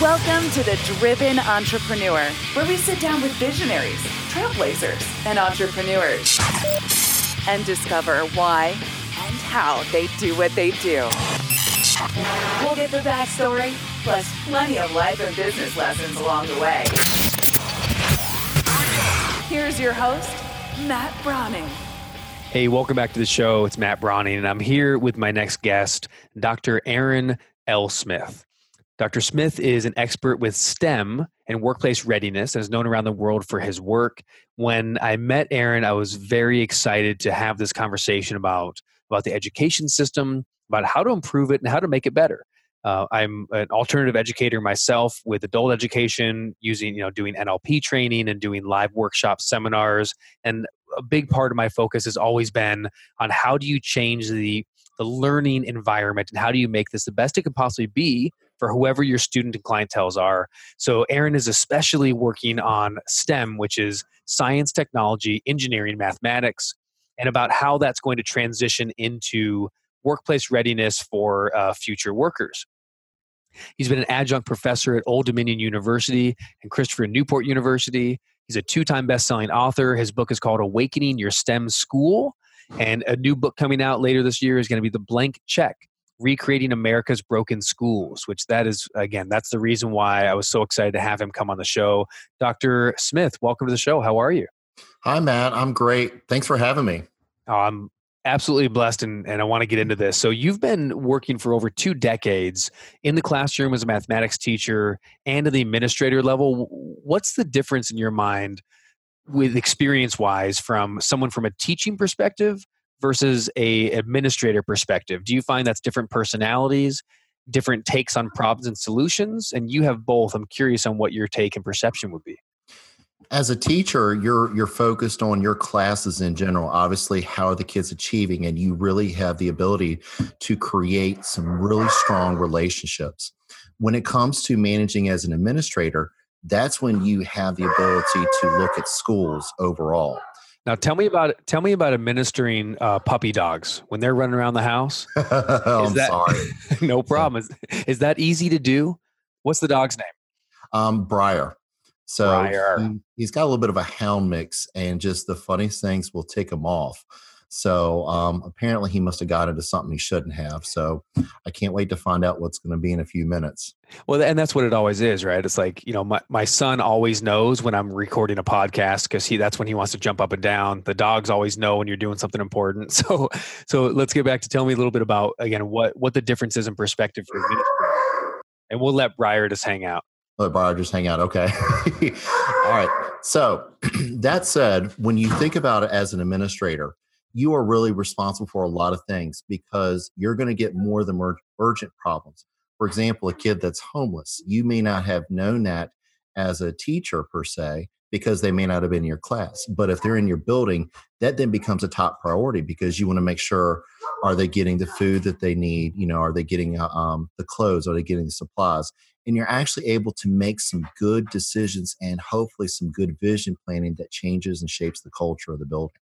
Welcome to The Driven Entrepreneur, where we sit down with visionaries, trailblazers, and entrepreneurs and discover why and how they do what they do. We'll get the backstory, plus plenty of life and business lessons along the way. Here's your host, Matt Browning. Hey, welcome back to the show. It's Matt Browning, and I'm here with my next guest, Dr. Aaron L. Smith. Dr. Smith is an expert with STEM and workplace readiness and is known around the world for his work. When I met Aaron, I was very excited to have this conversation about, about the education system, about how to improve it and how to make it better. Uh, I'm an alternative educator myself with adult education, using you know doing NLP training and doing live workshop seminars. And a big part of my focus has always been on how do you change the the learning environment and how do you make this the best it could possibly be for whoever your student and clientels are. So, Aaron is especially working on STEM, which is science, technology, engineering, mathematics, and about how that's going to transition into workplace readiness for uh, future workers. He's been an adjunct professor at Old Dominion University and Christopher Newport University. He's a two time best selling author. His book is called Awakening Your STEM School. And a new book coming out later this year is going to be The Blank Check recreating America's broken schools, which that is, again, that's the reason why I was so excited to have him come on the show. Dr. Smith, welcome to the show. How are you? Hi, Matt. I'm great. Thanks for having me. Oh, I'm absolutely blessed and, and I want to get into this. So, you've been working for over two decades in the classroom as a mathematics teacher and at the administrator level. What's the difference in your mind with experience wise from someone from a teaching perspective versus a administrator perspective? Do you find that's different personalities different takes on problems and solutions? And you have both. I'm curious on what your take and perception would be. As a teacher you're you're focused on your classes in general obviously how are the kids achieving and you really have the ability to create some really strong relationships. When it comes to managing as an administrator that's when you have the ability to look at schools overall now tell me about tell me about administering uh, puppy dogs when they're running around the house. I'm that, sorry. no problem. Is, is that easy to do? What's the dog's name? Um, Briar. So Briar. He, has got a little bit of a hound mix, and just the funniest things will tick him off. So um, apparently he must have got into something he shouldn't have. So I can't wait to find out what's going to be in a few minutes. Well, and that's what it always is, right? It's like, you know, my, my son always knows when I'm recording a podcast because he that's when he wants to jump up and down. The dogs always know when you're doing something important. So so let's get back to tell me a little bit about again what what the difference is in perspective for you. And we'll let Briar just hang out. Let Briar just hang out. Okay. All right. So that said, when you think about it as an administrator, you are really responsible for a lot of things because you're going to get more than urgent problems. For example, a kid that's homeless, you may not have known that as a teacher per se because they may not have been in your class. But if they're in your building, that then becomes a top priority because you want to make sure are they getting the food that they need? You know, are they getting uh, um, the clothes? Are they getting the supplies? And you're actually able to make some good decisions and hopefully some good vision planning that changes and shapes the culture of the building.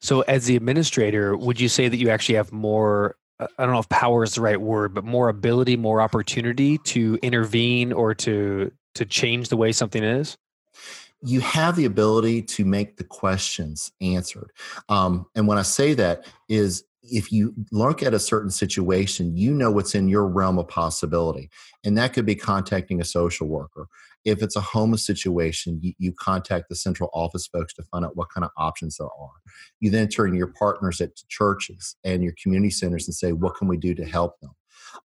So, as the administrator, would you say that you actually have more? Uh, I don't know if power is the right word, but more ability, more opportunity to intervene or to to change the way something is. You have the ability to make the questions answered, um, and when I say that is if you look at a certain situation, you know what's in your realm of possibility. And that could be contacting a social worker. If it's a homeless situation, you, you, contact the central office folks to find out what kind of options there are. You then turn your partners at churches and your community centers and say, what can we do to help them?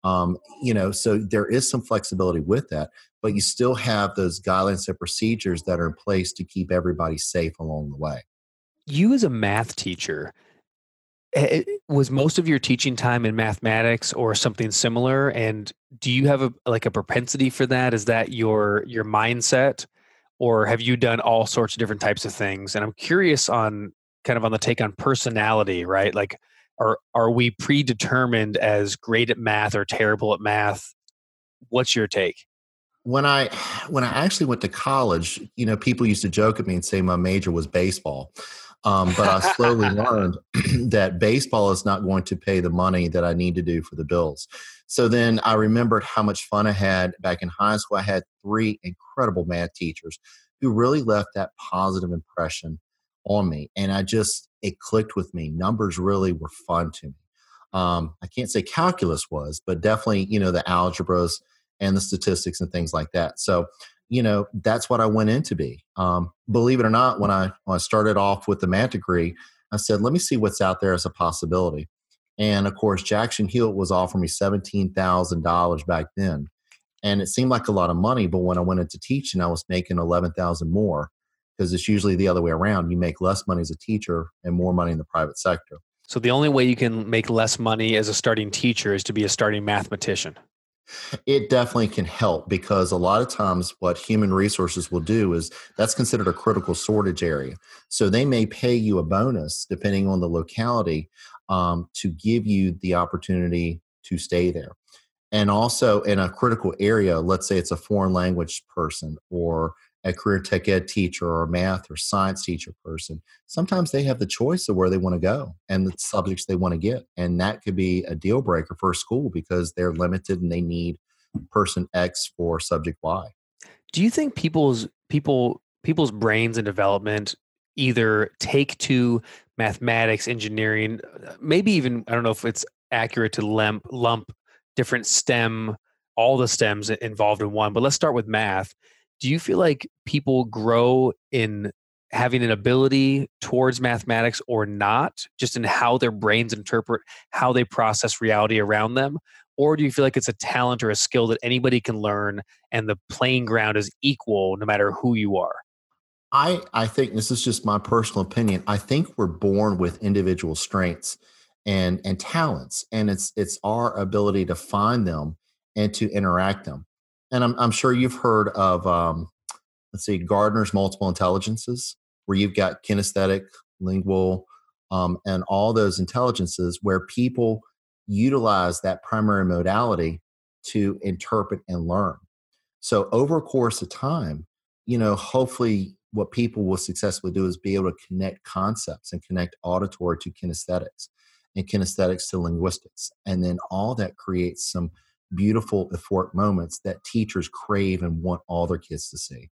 Um, you know, so there is some flexibility with that, but you still have those guidelines and procedures that are in place to keep everybody safe along the way. You, as a math teacher, Eh, eh, was most of your teaching time in mathematics or something similar? And do you have a like a propensity for that? Is that your your mindset? Or have you done all sorts of different types of things? And i'm curious on kind of on the take on personality right? Like are are we predetermined as great at math or terrible at math? What's your take? When i when i actually went to college you know people used to joke at me and say my major was baseball Um, but I slowly learned that baseball is not going to pay the money that I need to do for the bills. So then I remembered how much fun I had back in high school. I had three incredible math teachers who really left that positive impression on me. And I just, it clicked with me. Numbers really were fun to me. Um, I can't say calculus was, but definitely, you know, the algebras and the statistics and things like that. So, you know, that's what I went in to be. Um, believe it or not, when I, when I started off with the math degree, I said, let me see what's out there as a possibility. And of course, Jackson Hewitt was offering me $17,000 back then. And it seemed like a lot of money, but when I went into teaching, I was making 11,000 more because it's usually the other way around. You make less money as a teacher and more money in the private sector. So the only way you can make less money as a starting teacher is to be a starting mathematician. It definitely can help because a lot of times what human resources will do is that's considered a critical shortage area. So they may pay you a bonus depending on the locality um, to give you the opportunity to stay there. And also in a critical area, let's say it's a foreign language person or a career tech ed teacher or a math or science teacher person, sometimes they have the choice of where they want to go and the subjects they want to get. And that could be a deal breaker for a school because they're limited and they need person X for subject Y. Do you think people's people people's brains and development either take to mathematics, engineering, maybe even I don't know if it's accurate to lump lump different STEM all the stems involved in one, but let's start with math do you feel like people grow in having an ability towards mathematics or not, just in how their brains interpret how they process reality around them? Or do you feel like it's a talent or a skill that anybody can learn and the playing ground is equal no matter who you are? I, I think this is just my personal opinion. I think we're born with individual strengths and and talents, and it's it's our ability to find them and to interact them and I'm, I'm sure you've heard of um, let's see gardner's multiple intelligences where you've got kinesthetic lingual um, and all those intelligences where people utilize that primary modality to interpret and learn. So over a course of time you know hopefully what people will successfully do is be able to connect concepts and connect auditory to kinesthetics and kinesthetics to linguistics and then all that creates some beautiful euphoric moments that teachers crave and want all their kids to see.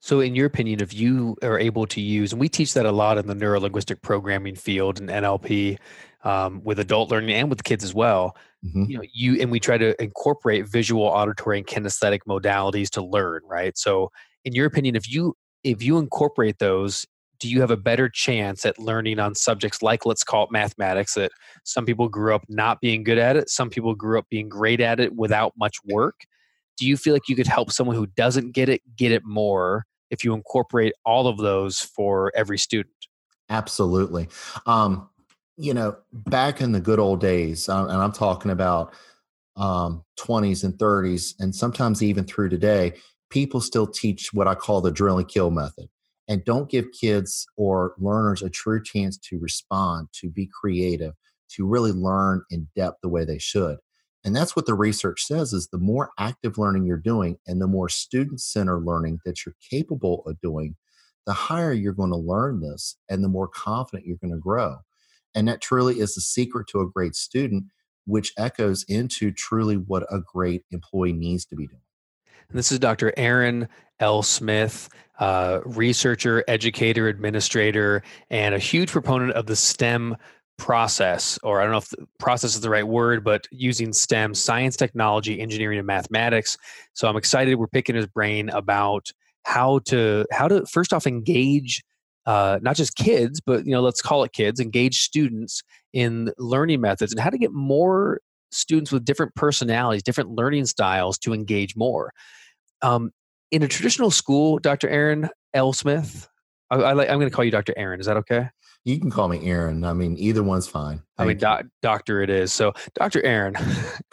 So, in your opinion, if you are able to use, and we teach that a lot in the neurolinguistic programming field and NLP um, with adult learning and with kids as well, mm-hmm. you know, you and we try to incorporate visual, auditory, and kinesthetic modalities to learn, right? So, in your opinion, if you if you incorporate those do you have a better chance at learning on subjects like let's call it mathematics that some people grew up not being good at it some people grew up being great at it without much work? Do you feel like you could help someone who doesn't get it get it more if you incorporate all of those for every student? Absolutely. Um, you know back in the good old days and i'm talking about um, 20s and 30s and sometimes even through today people still teach what i call the drill and kill method and don't give kids or learners a true chance to respond, to be creative, to really learn in depth the way they should. And that's what the research says is the more active learning you're doing and the more student-centered learning that you're capable of doing, the higher you're going to learn this and the more confident you're going to grow. And that truly is the secret to a great student, which echoes into truly what a great employee needs to be doing. And this is Dr. Aaron L. Smith, uh, researcher, educator, administrator, and a huge proponent of the STEM process, or I don't know if process is the right word, but using STEM, science, technology, engineering, and mathematics. So I'm excited we're picking his brain about how to how to first off engage uh, not just kids, but you know, let's call it kids, engage students in learning methods and how to get more students with different personalities, different learning styles to engage more. Um, in a traditional school, Dr. Aaron L. Smith, I, I, am going to call you Dr. Aaron. Is that okay? You can call me Aaron. I mean, either one's fine. Thank I mean, doc, doctor it is. So, Dr. Aaron,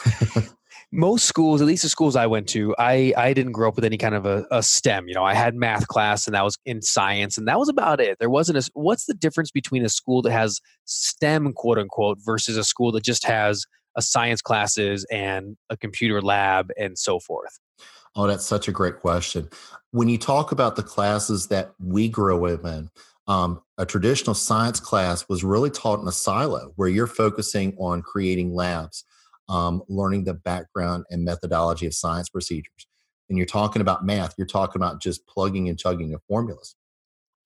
most schools, at least the schools I went to, I, I didn't grow up with any kind of a, a, STEM. You know, I had math class and that was in science and that was about it. There wasn't a, what's the difference between a school that has STEM, quote unquote, versus a school that just has a science classes and a computer lab and so forth? Oh, that's such a great question. When you talk about the classes that we grow up in, Um, a traditional science class was really taught in a silo where you're focusing on creating labs, um, learning the background and methodology of science procedures. And you're talking about math, you're talking about just plugging and chugging of formulas.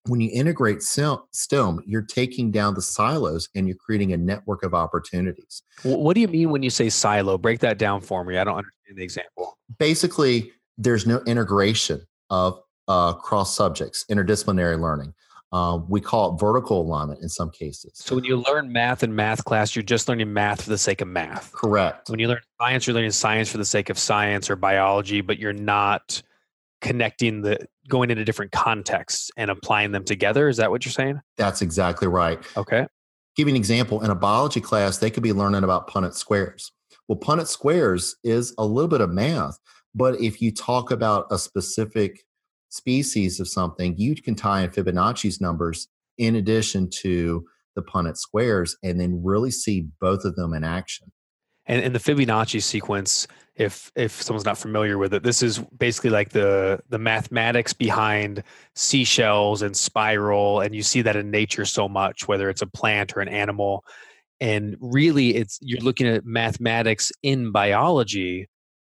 When you integrate STEM, you're taking down the silos and you're creating a network of opportunities. What do you mean when you say silo? Break that down for me. I don't understand the example. Basically, there's no integration of uh, cross subjects, interdisciplinary learning. Uh, we call it vertical alignment in some cases. So when you learn math in math class, you're just learning math for the sake of math. Correct. When you learn science, you're learning science for the sake of science or biology, but you're not connecting the going into different contexts and applying them together. Is that what you're saying? That's exactly right. Okay. Give you an example. In a biology class, they could be learning about Punnett squares. Well, Punnett squares is a little bit of math, but if you talk about a specific species of something, you can tie in Fibonacci's numbers in addition to the Punnett squares and then really see both of them in action. And in the Fibonacci sequence, if if someone's not familiar with it, this is basically like the the mathematics behind seashells and spiral, and you see that in nature so much, whether it's a plant or an animal. And really, it's you're looking at mathematics in biology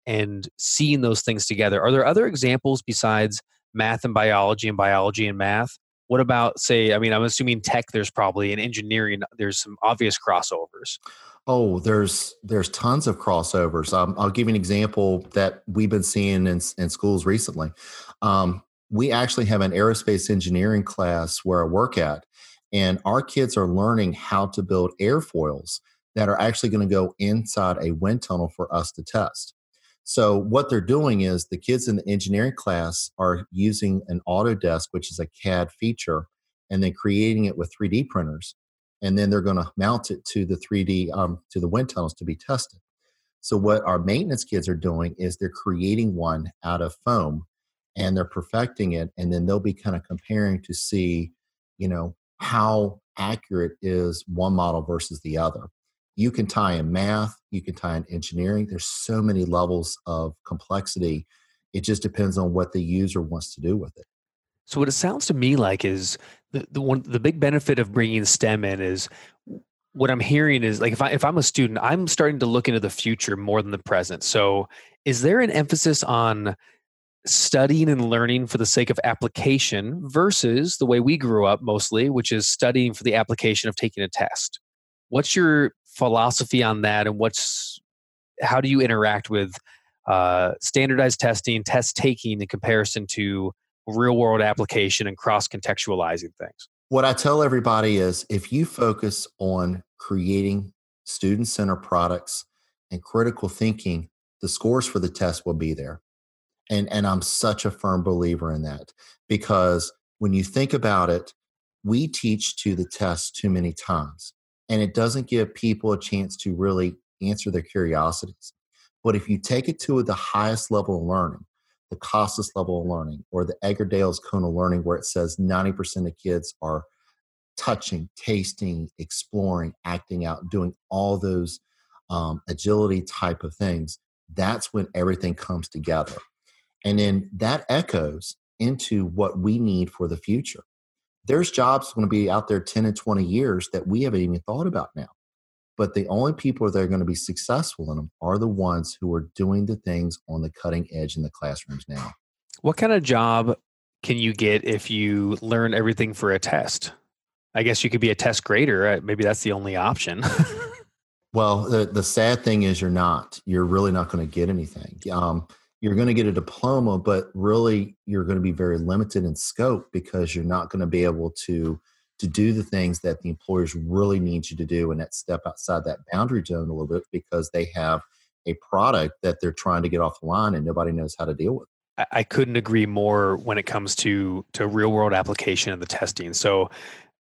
and seeing those things together. Are there other examples besides math and biology and biology and math. What about, say, I mean, I'm assuming tech, there's probably in engineering, there's some obvious crossovers. Oh, there's there's tons of crossovers. Um, I'll give you an example that we've been seeing in, in schools recently. Um, we actually have an aerospace engineering class where I work at, and our kids are learning how to build airfoils that are actually going to go inside a wind tunnel for us to test. So what they're doing is the kids in the engineering class are using an Autodesk, which is a CAD feature, and then creating it with 3D printers, and then they're going to mount it to the 3D um, to the wind tunnels to be tested. So what our maintenance kids are doing is they're creating one out of foam, and they're perfecting it, and then they'll be kind of comparing to see, you know, how accurate is one model versus the other you can tie in math, you can tie in engineering. There's so many levels of complexity. It just depends on what the user wants to do with it. So what it sounds to me like is the, the one the big benefit of bringing STEM in is what I'm hearing is like if I if I'm a student, I'm starting to look into the future more than the present. So is there an emphasis on studying and learning for the sake of application versus the way we grew up mostly, which is studying for the application of taking a test? What's your philosophy on that, and what's how do you interact with uh, standardized testing, test taking in comparison to real world application and cross contextualizing things? What I tell everybody is if you focus on creating student centered products and critical thinking, the scores for the test will be there. And, and I'm such a firm believer in that because when you think about it, we teach to the test too many times and it doesn't give people a chance to really answer their curiosities. But if you take it to the highest level of learning, the Costas level of learning, or the Edgar-Dale's cone of learning, where it says 90% of kids are touching, tasting, exploring, acting out, doing all those um, agility type of things, that's when everything comes together. And then that echoes into what we need for the future there's jobs going to be out there 10 and 20 years that we haven't even thought about now. But the only people that are going to be successful in them are the ones who are doing the things on the cutting edge in the classrooms now. What kind of job can you get if you learn everything for a test? I guess you could be a test grader. Maybe that's the only option. well, the, the sad thing is you're not. You're really not going to get anything. Um, you're going to get a diploma, but really you're going to be very limited in scope because you're not going to be able to to do the things that the employers really need you to do and that step outside that boundary zone a little bit because they have a product that they're trying to get off the line and nobody knows how to deal with. I couldn't agree more when it comes to to real world application and the testing. So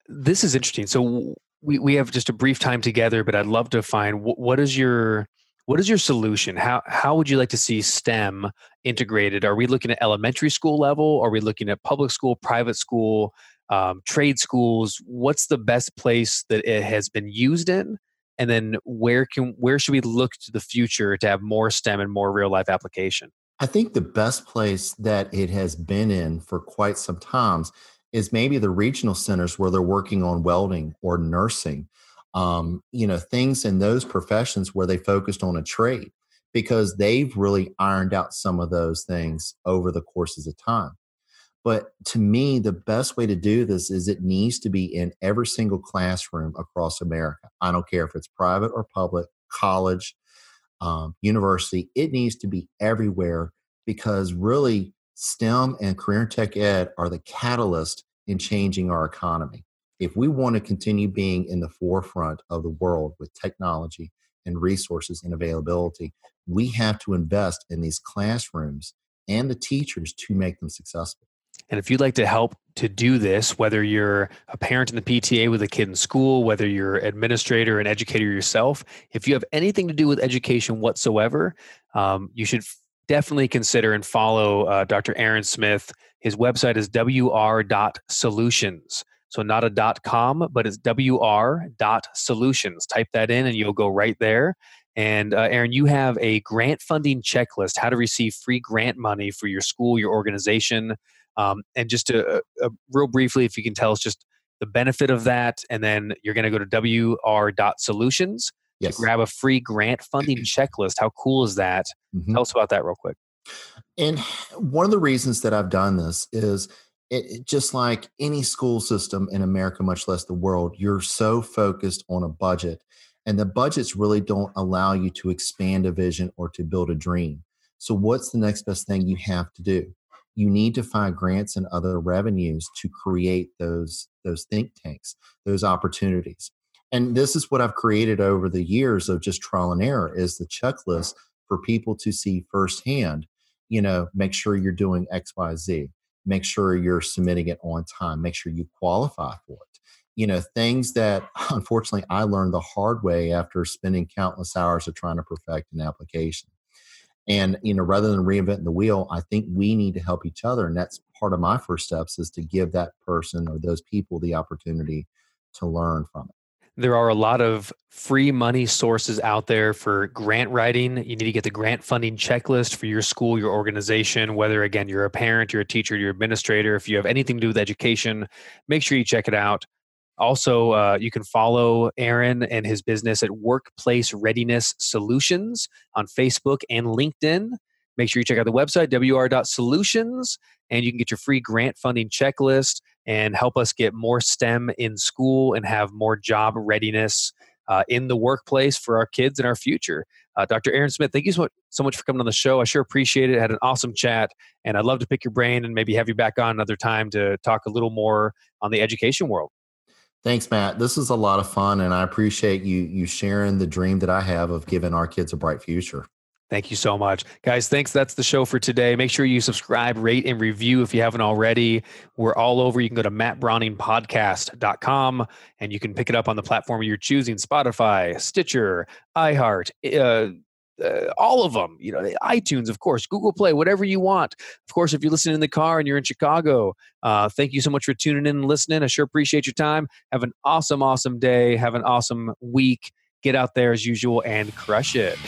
this is interesting. So we, we have just a brief time together, but I'd love to find what, what is your what is your solution? How how would you like to see STEM integrated? Are we looking at elementary school level? Are we looking at public school, private school, um, trade schools? What's the best place that it has been used in? And then where can where should we look to the future to have more STEM and more real life application? I think the best place that it has been in for quite some times is maybe the regional centers where they're working on welding or nursing, um, you know, things in those professions where they focused on a trade because they've really ironed out some of those things over the courses of time. But to me, the best way to do this is it needs to be in every single classroom across America. I don't care if it's private or public, college, um, university, it needs to be everywhere because really STEM and career and tech ed are the catalyst in changing our economy. If we want to continue being in the forefront of the world with technology and resources and availability, we have to invest in these classrooms and the teachers to make them successful. And if you'd like to help to do this, whether you're a parent in the PTA with a kid in school, whether you're administrator and educator yourself, if you have anything to do with education whatsoever, um, you should definitely consider and follow uh, Dr. Aaron Smith. His website is wr.solutions. So not a dot com, but it's wr.solutions. Type that in and you'll go right there. And uh, Aaron, you have a grant funding checklist, how to receive free grant money for your school, your organization. Um, and just to, uh, uh, real briefly, if you can tell us just the benefit of that, and then you're going to go to wr.solutions yes. to grab a free grant funding checklist. How cool is that? Mm-hmm. Tell us about that real quick. And one of the reasons that I've done this is it, it, just like any school system in America, much less the world, you're so focused on a budget, and the budgets really don't allow you to expand a vision or to build a dream. So, what's the next best thing you have to do? You need to find grants and other revenues to create those those think tanks, those opportunities and this is what I've created over the years of just trial and error is the checklist for people to see firsthand, you know, make sure you're doing X, Y, Z, make sure you're submitting it on time, make sure you qualify for it. You know, things that unfortunately I learned the hard way after spending countless hours of trying to perfect an application. And, you know, rather than reinventing the wheel, I think we need to help each other. And that's part of my first steps is to give that person or those people the opportunity to learn from it. There are a lot of free money sources out there for grant writing. You need to get the grant funding checklist for your school, your organization, whether again you're a parent, you're a teacher, you're an administrator. If you have anything to do with education, make sure you check it out. Also, uh, you can follow Aaron and his business at Workplace Readiness Solutions on Facebook and LinkedIn. Make sure you check out the website, wr.solutions, and you can get your free grant funding checklist and help us get more STEM in school and have more job readiness uh, in the workplace for our kids and our future. Uh, Dr. Aaron Smith, thank you so much, so much for coming on the show. I sure appreciate it. I had an awesome chat, and I'd love to pick your brain and maybe have you back on another time to talk a little more on the education world. Thanks, Matt. This is a lot of fun, and I appreciate you you sharing the dream that I have of giving our kids a bright future. Thank you so much. Guys, thanks. That's the show for today. Make sure you subscribe, rate, and review if you haven't already. We're all over. You can go to mattbrowningpodcast.com and you can pick it up on the platform you're choosing Spotify, Stitcher, iHeart, uh, uh, all of them, you know, iTunes, of course, Google Play, whatever you want. Of course, if you're listening in the car and you're in Chicago, uh, thank you so much for tuning in and listening. I sure appreciate your time. Have an awesome, awesome day. Have an awesome week. Get out there as usual and crush it.